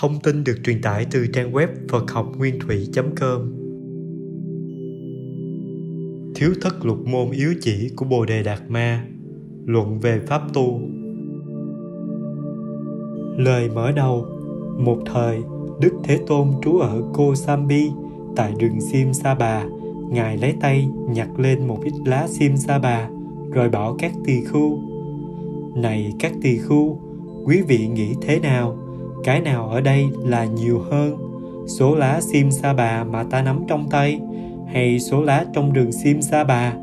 Thông tin được truyền tải từ trang web Phật học nguyên thủy.com Thiếu thất lục môn yếu chỉ của Bồ Đề Đạt Ma Luận về Pháp tu Lời mở đầu Một thời, Đức Thế Tôn trú ở Cô Sambi tại rừng Sim Sa Bà. Ngài lấy tay nhặt lên một ít lá Sim Sa Bà rồi bảo các tỳ khu Này các tỳ khu, quý vị nghĩ thế nào? Cái nào ở đây là nhiều hơn? Số lá sim sa bà mà ta nắm trong tay hay số lá trong rừng sim sa bà?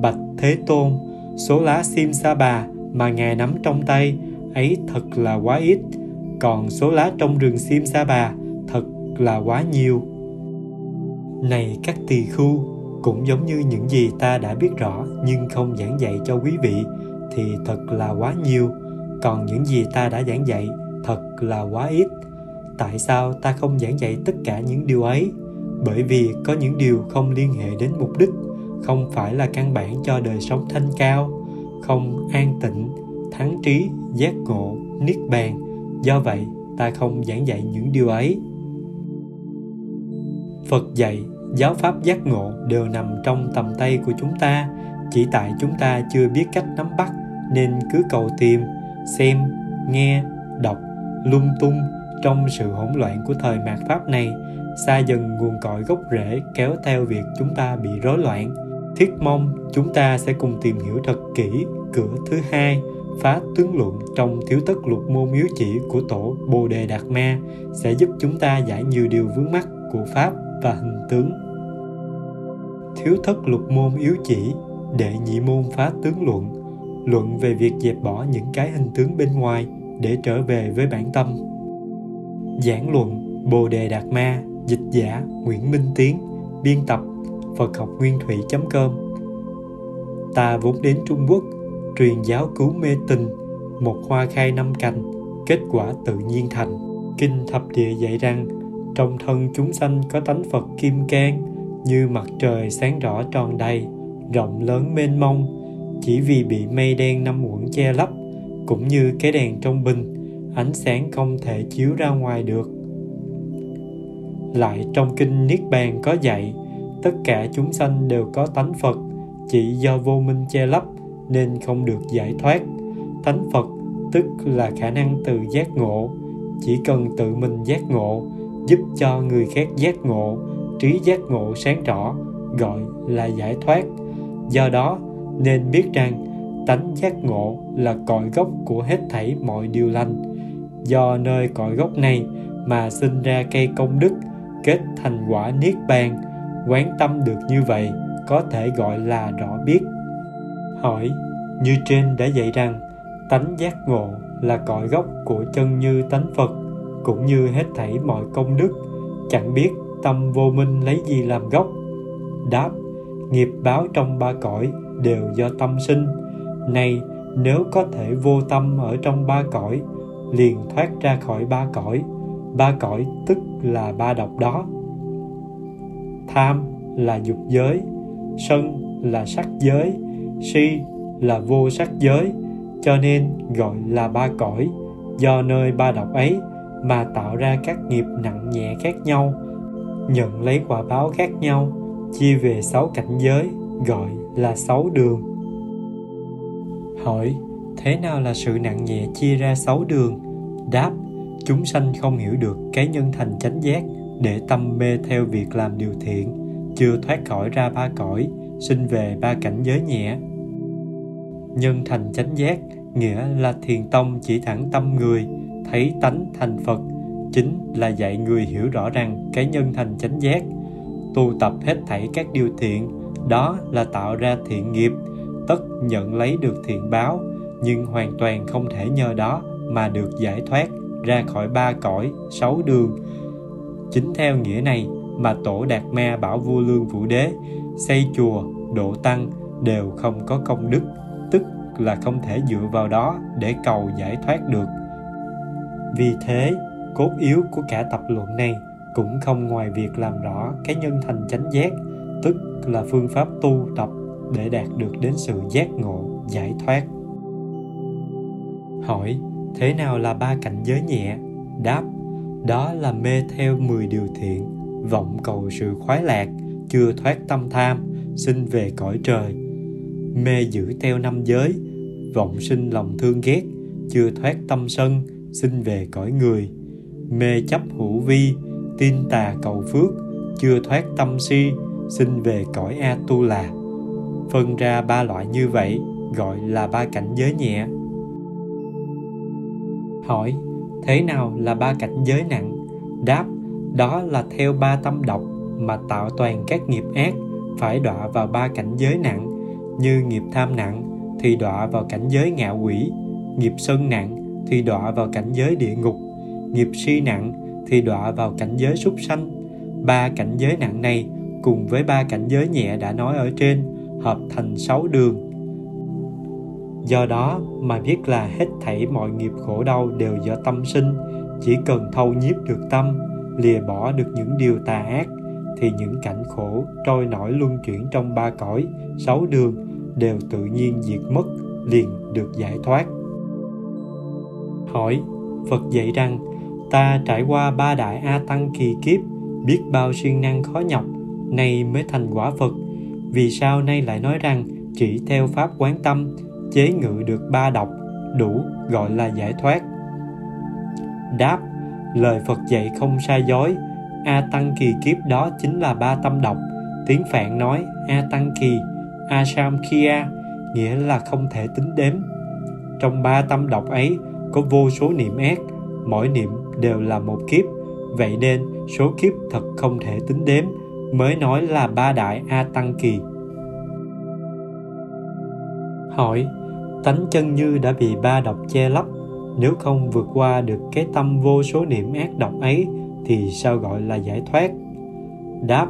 Bạch thế tôn, số lá sim sa bà mà ngài nắm trong tay ấy thật là quá ít, còn số lá trong rừng sim sa bà thật là quá nhiều. Này các tỳ khu, cũng giống như những gì ta đã biết rõ nhưng không giảng dạy cho quý vị thì thật là quá nhiều, còn những gì ta đã giảng dạy thật là quá ít. Tại sao ta không giảng dạy tất cả những điều ấy? Bởi vì có những điều không liên hệ đến mục đích, không phải là căn bản cho đời sống thanh cao, không an tịnh, thắng trí, giác ngộ, niết bàn. Do vậy, ta không giảng dạy những điều ấy. Phật dạy, giáo pháp giác ngộ đều nằm trong tầm tay của chúng ta. Chỉ tại chúng ta chưa biết cách nắm bắt, nên cứ cầu tìm, xem, nghe, đọc lung tung trong sự hỗn loạn của thời mạt pháp này, xa dần nguồn cội gốc rễ kéo theo việc chúng ta bị rối loạn. Thiết mong chúng ta sẽ cùng tìm hiểu thật kỹ cửa thứ hai, phá tướng luận trong thiếu tất lục môn miếu chỉ của tổ bồ đề đạt ma sẽ giúp chúng ta giải nhiều điều vướng mắc của pháp và hình tướng. Thiếu thất lục môn yếu chỉ, đệ nhị môn phá tướng luận luận về việc dẹp bỏ những cái hình tướng bên ngoài để trở về với bản tâm. Giảng luận, bồ đề đạt ma, dịch giả, nguyễn minh tiến, biên tập, phật học nguyên thủy com. Ta vốn đến trung quốc, truyền giáo cứu mê tình, một hoa khai năm cành, kết quả tự nhiên thành. Kinh thập địa dạy rằng, trong thân chúng sanh có tánh phật kim cang, như mặt trời sáng rõ tròn đầy, rộng lớn mênh mông, chỉ vì bị mây đen năm uẩn che lấp cũng như cái đèn trong bình, ánh sáng không thể chiếu ra ngoài được. Lại trong kinh niết bàn có dạy, tất cả chúng sanh đều có tánh phật, chỉ do vô minh che lấp nên không được giải thoát. Tánh phật tức là khả năng từ giác ngộ, chỉ cần tự mình giác ngộ, giúp cho người khác giác ngộ, trí giác ngộ sáng rõ, gọi là giải thoát. Do đó, nên biết rằng tánh giác ngộ là cội gốc của hết thảy mọi điều lành. Do nơi cội gốc này mà sinh ra cây công đức, kết thành quả niết bàn, quán tâm được như vậy, có thể gọi là rõ biết. Hỏi, như trên đã dạy rằng, tánh giác ngộ là cội gốc của chân như tánh phật, cũng như hết thảy mọi công đức. Chẳng biết tâm vô minh lấy gì làm gốc? Đáp, nghiệp báo trong ba cõi đều do tâm sinh nay, nếu có thể vô tâm ở trong ba cõi, liền thoát ra khỏi ba cõi. Ba cõi tức là ba độc đó. Tham là dục giới, sân là sắc giới, si là vô sắc giới, cho nên gọi là ba cõi. Do nơi ba độc ấy mà tạo ra các nghiệp nặng nhẹ khác nhau, nhận lấy quả báo khác nhau, chia về sáu cảnh giới, gọi là sáu đường hỏi, thế nào là sự nặng nhẹ chia ra sáu đường? Đáp, chúng sanh không hiểu được cái nhân thành chánh giác để tâm mê theo việc làm điều thiện, chưa thoát khỏi ra ba cõi, sinh về ba cảnh giới nhẹ. Nhân thành chánh giác, nghĩa là thiền tông chỉ thẳng tâm người, thấy tánh thành phật, chính là dạy người hiểu rõ rằng cái nhân thành chánh giác, tu tập hết thảy các điều thiện, đó là tạo ra thiện nghiệp tất nhận lấy được thiện báo, nhưng hoàn toàn không thể nhờ đó mà được giải thoát ra khỏi ba cõi, sáu đường. Chính theo nghĩa này mà tổ đạt ma bảo vua lương vũ đế, xây chùa, độ tăng đều không có công đức, tức là không thể dựa vào đó để cầu giải thoát được. Vì thế, cốt yếu của cả tập luận này cũng không ngoài việc làm rõ cái nhân thành chánh giác, tức là phương pháp tu tập để đạt được đến sự giác ngộ, giải thoát. Hỏi, thế nào là ba cảnh giới nhẹ? Đáp, đó là mê theo 10 điều thiện, vọng cầu sự khoái lạc, chưa thoát tâm tham, sinh về cõi trời. Mê giữ theo năm giới, vọng sinh lòng thương ghét, chưa thoát tâm sân, sinh về cõi người. Mê chấp hữu vi, tin tà cầu phước, chưa thoát tâm si, sinh về cõi a tu lạc phân ra ba loại như vậy, gọi là ba cảnh giới nhẹ. Hỏi, thế nào là ba cảnh giới nặng? Đáp, đó là theo ba tâm độc mà tạo toàn các nghiệp ác, phải đọa vào ba cảnh giới nặng. Như nghiệp tham nặng thì đọa vào cảnh giới ngạ quỷ, nghiệp sân nặng thì đọa vào cảnh giới địa ngục, nghiệp si nặng thì đọa vào cảnh giới súc sanh. Ba cảnh giới nặng này cùng với ba cảnh giới nhẹ đã nói ở trên hợp thành sáu đường. Do đó mà biết là hết thảy mọi nghiệp khổ đau đều do tâm sinh. Chỉ cần thâu nhiếp được tâm, lìa bỏ được những điều tà ác, thì những cảnh khổ trôi nổi luân chuyển trong ba cõi, sáu đường đều tự nhiên diệt mất, liền được giải thoát. Hỏi phật dạy rằng, ta trải qua ba đại a tăng kỳ kiếp, biết bao siêng năng khó nhọc, nay mới thành quả phật vì sao nay lại nói rằng chỉ theo pháp quán tâm, chế ngự được ba độc, đủ gọi là giải thoát? Đáp, lời phật dạy không sai dối. A tăng kỳ kiếp đó chính là ba tâm độc. Tiếng phạn nói, a tăng kỳ, a sam kia nghĩa là không thể tính đếm. Trong ba tâm độc ấy, có vô số niệm ác, mỗi niệm đều là một kiếp. Vậy nên số kiếp thật không thể tính đếm mới nói là ba đại a tăng kỳ. Hỏi, tánh chân như đã bị ba độc che lấp, nếu không vượt qua được cái tâm vô số niệm ác độc ấy thì sao gọi là giải thoát? Đáp,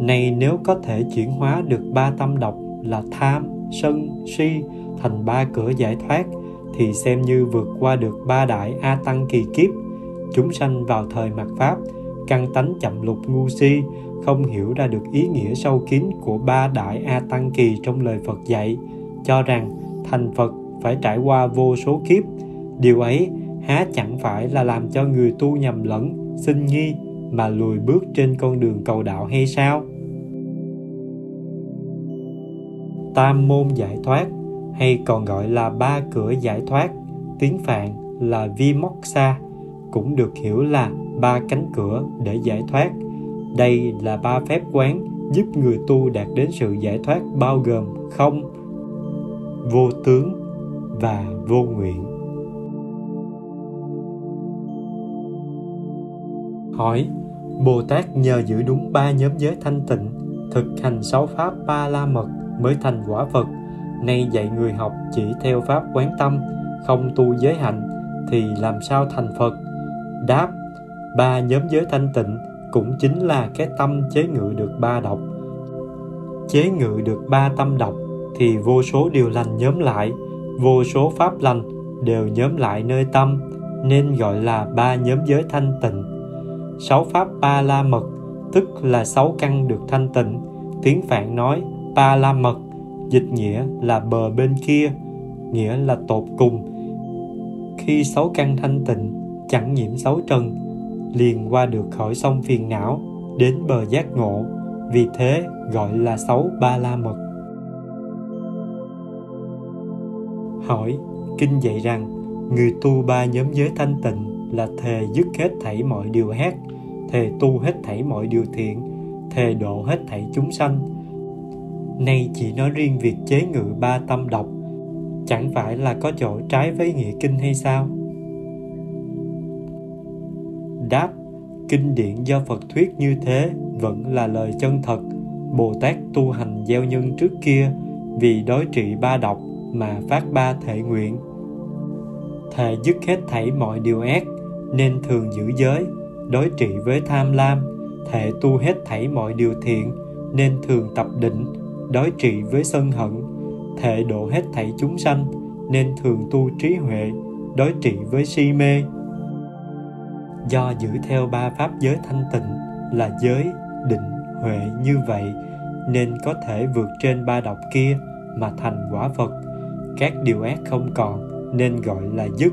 này nếu có thể chuyển hóa được ba tâm độc là tham, sân, si thành ba cửa giải thoát thì xem như vượt qua được ba đại a tăng kỳ kiếp. Chúng sanh vào thời mạt pháp, căn tánh chậm lục ngu si không hiểu ra được ý nghĩa sâu kín của ba đại a tăng kỳ trong lời phật dạy, cho rằng thành phật phải trải qua vô số kiếp. Điều ấy há chẳng phải là làm cho người tu nhầm lẫn, sinh nghi, mà lùi bước trên con đường cầu đạo hay sao? Tam môn giải thoát, hay còn gọi là ba cửa giải thoát, tiếng phạn là vimoksha, cũng được hiểu là ba cánh cửa để giải thoát đây là ba phép quán giúp người tu đạt đến sự giải thoát bao gồm không, vô tướng và vô nguyện. Hỏi, bồ tát nhờ giữ đúng ba nhóm giới thanh tịnh, thực hành sáu pháp ba la mật mới thành quả phật, nay dạy người học chỉ theo pháp quán tâm, không tu giới hạnh thì làm sao thành phật? Đáp, ba nhóm giới thanh tịnh cũng chính là cái tâm chế ngự được ba độc. Chế ngự được ba tâm độc thì vô số điều lành nhóm lại, vô số pháp lành đều nhóm lại nơi tâm, nên gọi là ba nhóm giới thanh tịnh. Sáu pháp ba la mật tức là sáu căn được thanh tịnh, tiếng phạn nói ba la mật dịch nghĩa là bờ bên kia, nghĩa là tột cùng. Khi sáu căn thanh tịnh, chẳng nhiễm sáu trần liền qua được khỏi sông phiền não, đến bờ giác ngộ. Vì thế, gọi là sáu ba la mật. Hỏi, kinh dạy rằng, người tu ba nhóm giới thanh tịnh là thề dứt hết thảy mọi điều hát, thề tu hết thảy mọi điều thiện, thề độ hết thảy chúng sanh. Nay chỉ nói riêng việc chế ngự ba tâm độc, chẳng phải là có chỗ trái với nghĩa kinh hay sao? Đáp, kinh điển do phật thuyết như thế vẫn là lời chân thật. Bồ tát tu hành gieo nhân trước kia vì đối trị ba độc mà phát ba thể nguyện. Thề dứt hết thảy mọi điều ác nên thường giữ giới, đối trị với tham lam. Thệ tu hết thảy mọi điều thiện nên thường tập định, đối trị với sân hận. Thệ độ hết thảy chúng sanh nên thường tu trí huệ, đối trị với si mê do giữ theo ba pháp giới thanh tịnh là giới định huệ như vậy, nên có thể vượt trên ba độc kia mà thành quả phật các điều ác không còn, nên gọi là dứt.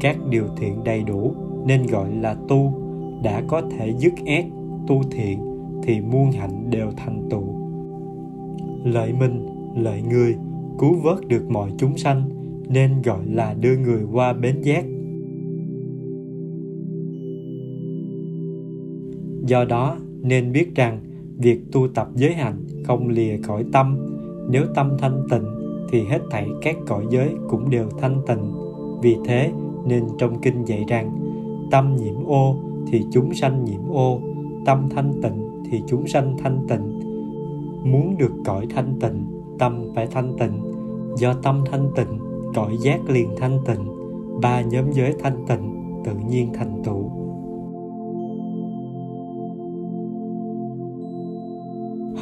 Các điều thiện đầy đủ, nên gọi là tu. Đã có thể dứt ác, tu thiện, thì muôn hạnh đều thành tựu. Lợi mình, lợi người, cứu vớt được mọi chúng sanh, nên gọi là đưa người qua bến giác. Do đó, nên biết rằng, việc tu tập giới hạnh không lìa khỏi tâm. Nếu tâm thanh tịnh, thì hết thảy các cõi giới cũng đều thanh tịnh. Vì thế, nên trong kinh dạy rằng, tâm nhiễm ô thì chúng sanh nhiễm ô, tâm thanh tịnh thì chúng sanh thanh tịnh. Muốn được cõi thanh tịnh, tâm phải thanh tịnh. Do tâm thanh tịnh, cõi giác liền thanh tịnh. Ba nhóm giới thanh tịnh tự nhiên thành tựu.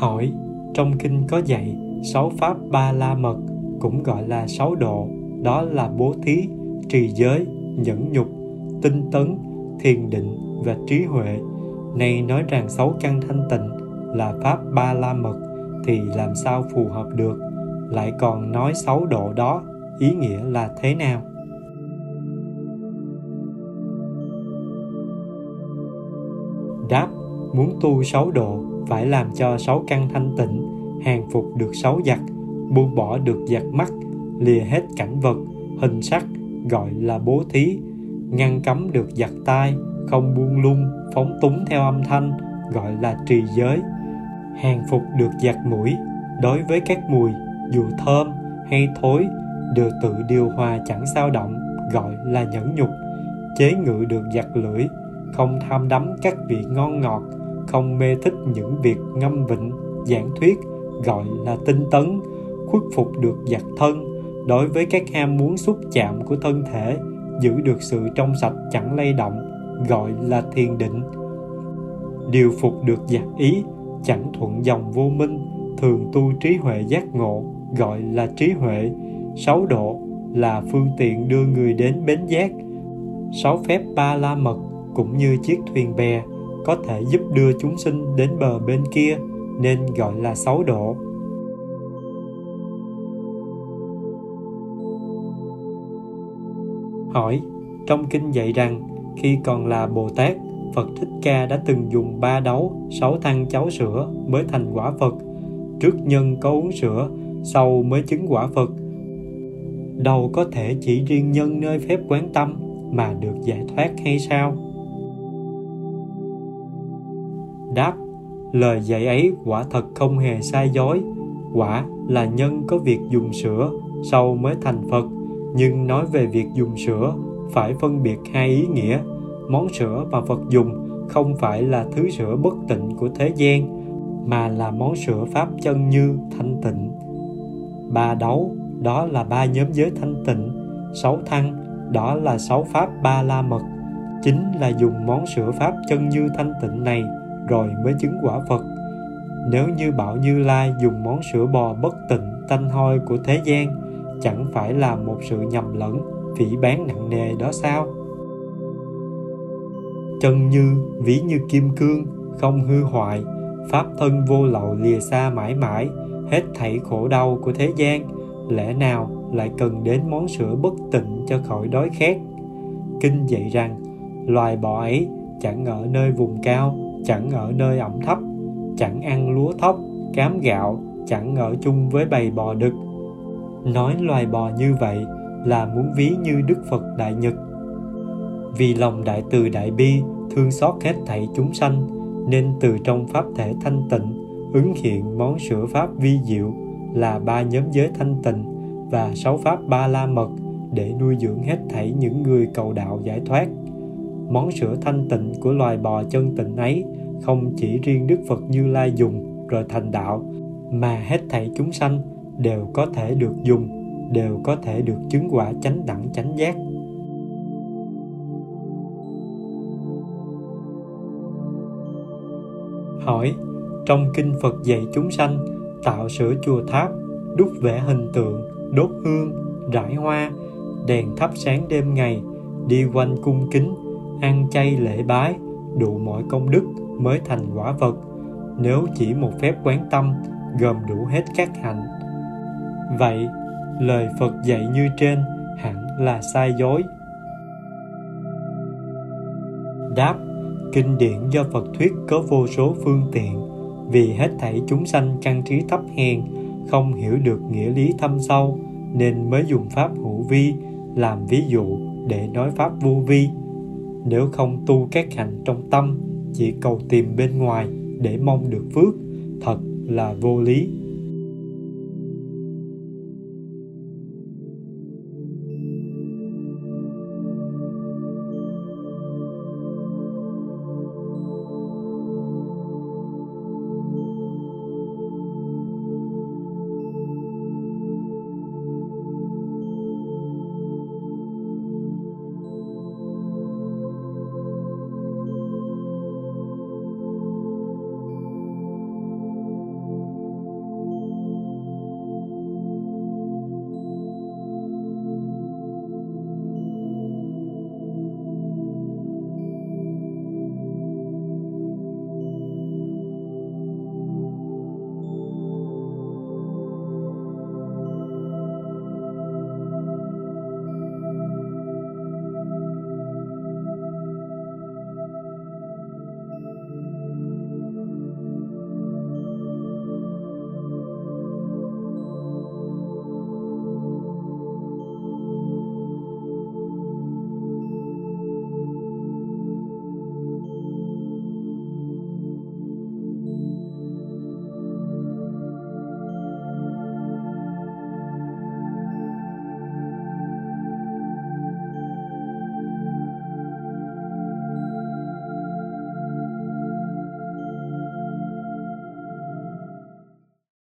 Hỏi, trong kinh có dạy, sáu pháp ba la mật, cũng gọi là sáu độ, đó là bố thí, trì giới, nhẫn nhục, tinh tấn, thiền định và trí huệ. Này nói rằng sáu căn thanh tịnh là pháp ba la mật thì làm sao phù hợp được? Lại còn nói sáu độ đó, ý nghĩa là thế nào? Đáp, muốn tu sáu độ phải làm cho sáu căn thanh tịnh, hàng phục được sáu giặc, buông bỏ được giặc mắt, lìa hết cảnh vật, hình sắc, gọi là bố thí, ngăn cấm được giặc tai, không buông lung, phóng túng theo âm thanh, gọi là trì giới. Hàng phục được giặc mũi, đối với các mùi, dù thơm hay thối, đều tự điều hòa chẳng sao động, gọi là nhẫn nhục, chế ngự được giặc lưỡi, không tham đắm các vị ngon ngọt không mê thích những việc ngâm vịnh, giảng thuyết, gọi là tinh tấn, khuất phục được giặc thân, đối với các ham muốn xúc chạm của thân thể, giữ được sự trong sạch chẳng lay động, gọi là thiền định. Điều phục được giặc ý, chẳng thuận dòng vô minh, thường tu trí huệ giác ngộ, gọi là trí huệ. Sáu độ là phương tiện đưa người đến bến giác. Sáu phép ba la mật, cũng như chiếc thuyền bè có thể giúp đưa chúng sinh đến bờ bên kia, nên gọi là sáu độ. Hỏi, trong kinh dạy rằng, khi còn là bồ tát, phật thích ca đã từng dùng ba đấu, sáu thăng cháo sữa mới thành quả phật. Trước nhân có uống sữa, sau mới chứng quả phật. Đâu có thể chỉ riêng nhân nơi phép quán tâm mà được giải thoát hay sao? Đáp, lời dạy ấy quả thật không hề sai dối. Quả là nhân có việc dùng sữa sau mới thành phật. Nhưng nói về việc dùng sữa, phải phân biệt hai ý nghĩa. Món sữa mà phật dùng không phải là thứ sữa bất tịnh của thế gian, mà là món sữa pháp chân như thanh tịnh. Ba đấu, đó là ba nhóm giới thanh tịnh. Sáu thăng, đó là sáu pháp ba la mật. Chính là dùng món sữa pháp chân như thanh tịnh này rồi mới chứng quả phật. Nếu như bảo như lai dùng món sữa bò bất tịnh tanh hôi của thế gian, chẳng phải là một sự nhầm lẫn, phỉ bán nặng nề đó sao? Chân như, ví như kim cương, không hư hoại, pháp thân vô lậu lìa xa mãi mãi, hết thảy khổ đau của thế gian, lẽ nào lại cần đến món sữa bất tịnh cho khỏi đói khát? Kinh dạy rằng, loài bò ấy chẳng ở nơi vùng cao chẳng ở nơi ẩm thấp, chẳng ăn lúa thóc, cám gạo, chẳng ở chung với bầy bò đực. Nói loài bò như vậy là muốn ví như đức phật đại nhật. Vì lòng đại từ đại bi thương xót hết thảy chúng sanh, nên từ trong pháp thể thanh tịnh, ứng hiện món sửa pháp vi diệu là ba nhóm giới thanh tịnh và sáu pháp ba la mật để nuôi dưỡng hết thảy những người cầu đạo giải thoát món sữa thanh tịnh của loài bò chân tịnh ấy, không chỉ riêng đức phật như lai dùng rồi thành đạo, mà hết thảy chúng sanh đều có thể được dùng, đều có thể được chứng quả chánh đẳng, chánh giác. Hỏi, trong kinh phật dạy chúng sanh, tạo sửa chùa tháp, đúc vẽ hình tượng, đốt hương, rải hoa, đèn thắp sáng đêm ngày, đi quanh cung kính ăn chay lễ bái, đủ mọi công đức mới thành quả vật nếu chỉ một phép quán tâm, gồm đủ hết các hạnh vậy, lời phật dạy như trên hẳn là sai dối. Đáp, kinh điển do phật thuyết có vô số phương tiện. Vì hết thảy chúng sanh căn trí thấp hèn, không hiểu được nghĩa lý thâm sâu, nên mới dùng pháp hữu vi làm ví dụ để nói pháp vô vi nếu không tu các hành trong tâm, chỉ cầu tìm bên ngoài để mong được phước, thật là vô lý.